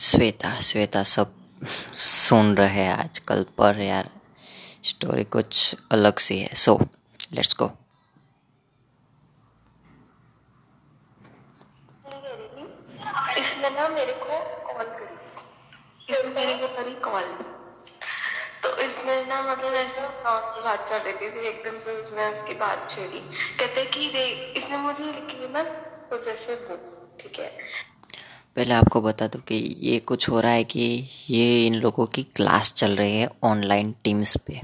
श्वेता श्वेता सब सुन रहे हैं आजकल, पर यार स्टोरी कुछ अलग सी है। सो लेट्स गो इसने ना मेरे को कॉल करी। इसने मेरे को करी कॉल तो इसने ना मतलब ऐसे बात चल रही थी फिर एकदम से उसने उसकी बात छेड़ी। कहते कि इसने मुझे लिखी हूँ ठीक है? पहले आपको बता दूँ कि ये कुछ हो रहा है कि ये इन लोगों की क्लास चल रही है ऑनलाइन टीम्स पे।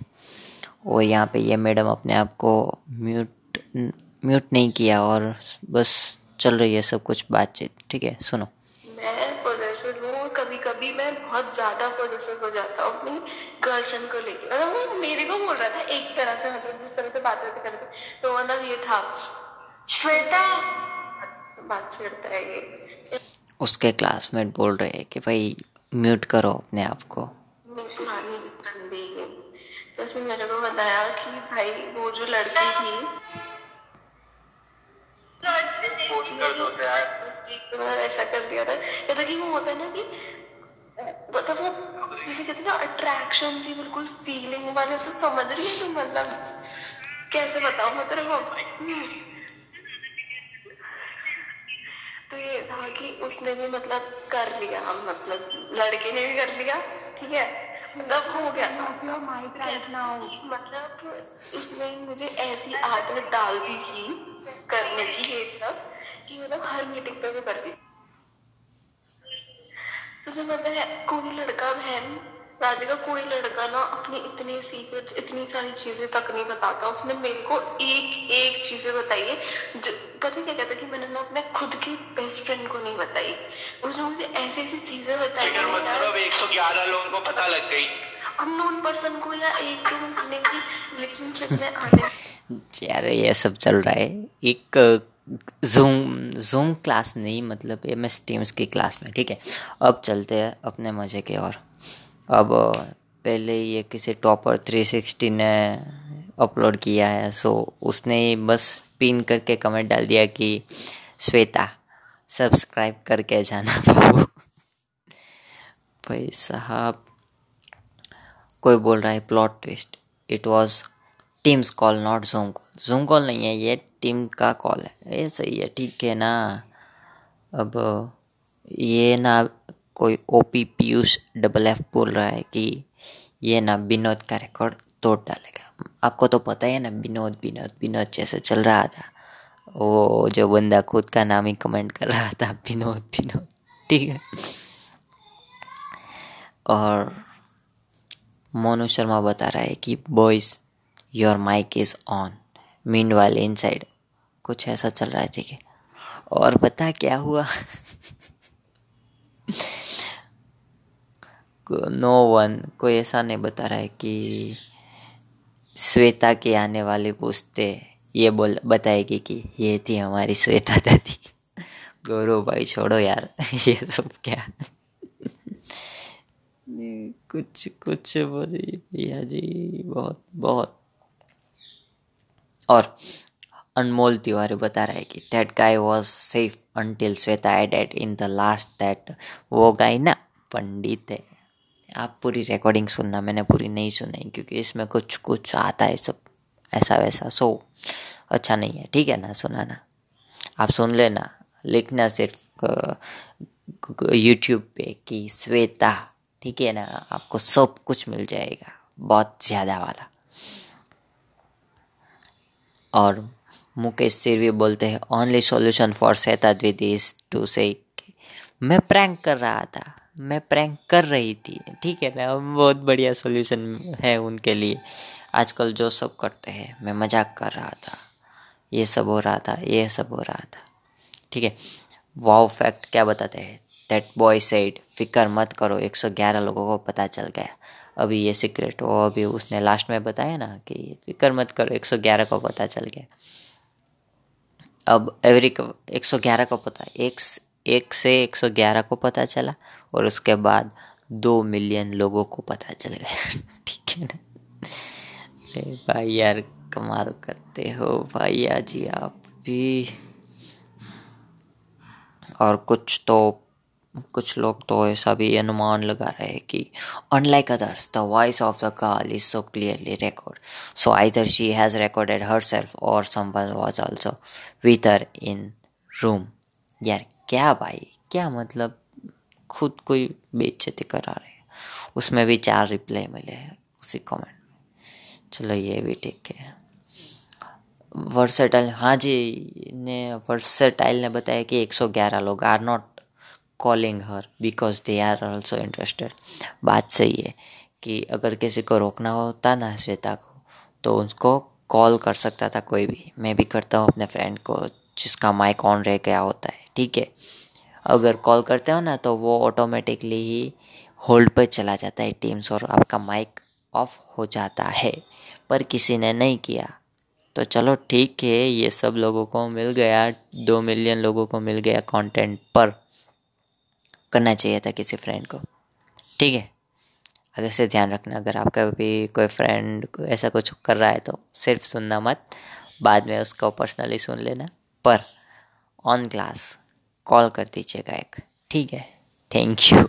और यहाँ पे ये मैडम अपने आप को म्यूट म्यूट नहीं किया और बस चल रही है सब कुछ बातचीत, ठीक है? सुनो। मैं पोजेसिव हूँ कभी कभी मैं बहुत ज़्यादा पोजेसिव हो जाता हूँ। अपनी गर्लफ्रेंड को लेके। मतलब वो मेरे को बोल रहा था एक तरह से मतलब जिस तरह से बात करते करते। तो मतलब ये था श्वेता बात छेड़ता है ये। उसके क्लासमेट बोल रहे हैं कि भाई म्यूट करो अपने आप को। तो उसने मेरे को बताया कि भाई वो जो लड़की थी तो ऐसा कर दिया था। कहता कि वो होता है ना कि मतलब वो जैसे कहते ना अट्रैक्शन सी बिल्कुल फीलिंग वाले तो समझ रही है तुम मतलब कैसे बताओ मैं तेरे को? तो ये था कि उसने भी मतलब कर लिया मतलब लड़के ने भी कर लिया ठीक है? मतलब हो गया था। मतलब उसने मुझे ऐसी आदत डाल दी थी करने की ये सब कि मतलब हर मीटिंग पे वो करती थी। तो जो मतलब है कोई लड़का बहन राजे का कोई लड़का ना अपनी इतनी सीक्रेट्स इतनी सारी चीज़ें तक नहीं बताता। उसने मेरे को एक एक चीज़ें बताई है। पता क्या कहता कि मैंने ना अपने खुद की बेस्ट फ्रेंड को नहीं बताई। उसने मुझे ऐसी ऐसी चीज़ें बताई मतलब एक सौ ग्यारह लोगों को पता लग गई। अननोन पर्सन को या एक दो महीने की रिलेशनशिप में आने यार ये सब चल रहा है। एक जूम जूम क्लास नहीं मतलब एम एस टीम्स की क्लास में ठीक है? अब चलते हैं अपने मज़े के और अब पहले ये किसी टॉपर थ्री सिक्सटी ने अपलोड किया है सो उसने बस पिन करके कमेंट डाल दिया कि श्वेता सब्सक्राइब करके जाना बाबू। भाई साहब, कोई बोल रहा है plot twist it was teams call not zoom call zoom call नहीं है, ये टीम का कॉल है। ये सही है, ठीक है ना? अब, ये ना कोई O P Piyush double F बोल रहा है कि ये ना विनोद का रिकॉर्ड तोड़ डालेगा। आपको तो पता ही है ना, विनोद विनोद विनोद जैसे चल रहा था। वो जो बंदा खुद का नाम ही कमेंट कर रहा था, विनोद विनोद। ठीक है? और मोनू शर्मा बता रहा है कि boys your mike is on mean वाले इन साइड कुछ ऐसा चल रहा है, ठीक है? और पता क्या हुआ? नो वन, कोई ऐसा नहीं बता रहा है कि श्वेता के आने वाले पूछते ये बोल, बताएगी कि ये थी हमारी श्वेता दादी। गौरव भाई, छोड़ो यार, ये सब क्या? कुछ कुछ भैया जी, बहुत बहुत। और अनमोल तिवारी बता रहा है कि that guy was safe until Shweta added in the last that वो गाय ना पंडित है। आप पूरी रिकॉर्डिंग सुनना, मैंने पूरी नहीं सुनाई, क्योंकि इसमें कुछ कुछ आता है सब। ऐसा वैसा, सो अच्छा नहीं है, ठीक है ना, सुनाना। आप सुन लेना, लिखना सिर्फ़ यूट्यूब पे कि श्वेता, ठीक है ना, आपको सब कुछ मिल जाएगा, बहुत ज़्यादा वाला। और मुकेश सिरवी बोलते हैं only solution for Shweta is to say मैं प्रैंक कर रहा था। मैं प्रैंक कर रही थी। ठीक है ना बहुत बढ़िया सॉल्यूशन है उनके लिए। आजकल जो सब करते हैं, मैं मज़ाक कर रहा था। ये सब हो रहा था, ये सब हो रहा था। ठीक है वाओ फैक्ट क्या बताते हैं? दैट बॉय सेड फ़िक्र मत करो 111 लोगों को पता चल गया। अभी ये सीक्रेट वो अभी उसने लास्ट में बताया ना कि फ़िक्र मत करो 111 को पता चल गया। अब एवरी को 111 को पता, एक एक से 111 को पता चला और उसके बाद दो मिलियन लोगों को पता चल गया। ठीक है ना? अरे भाई यार, कमाल करते हो भैया जी आप भी। और कुछ तो कुछ लोग तो ऐसा भी अनुमान लगा रहे हैं कि unlike others the voice of the girl is so clearly record so either she has recorded herself or someone was also with in room यार क्या भाई? क्या मतलब? खुद कोई बेचती करा रहे हैं। उसमें भी चार रिप्लाई मिले हैं उसी कमेंट में। चलो ये भी ठीक है। वर्सेटाइल हाँ जी, ने वर्सेटाइल ने बताया कि 111 लोग are not calling her because they are also interested बात सही है कि अगर किसी को रोकना होता ना श्वेता को तो उसको कॉल कर सकता था कोई भी। मैं भी करता हूँ अपने फ्रेंड को, जिसका माइक ऑन रह गया होता है। ठीक है। अगर कॉल करते हो ना तो वो ऑटोमेटिकली ही होल्ड पर चला जाता है टीम्स और आपका माइक ऑफ़ हो जाता है। पर किसी ने नहीं किया। तो चलो ठीक है, ये सब लोगों को मिल गया, दो मिलियन लोगों को मिल गया कंटेंट पर। करना चाहिए था किसी फ्रेंड को। ठीक है। अगर से ध्यान रखना, अगर आपका भी कोई फ्रेंड ऐसा कुछ कर रहा है तो सिर्फ़ सुनना मत, बाद में उसको पर्सनली सुन लेना। पर ऑन क्लास कॉल कर दीजिएगा एक। ठीक है? Thank you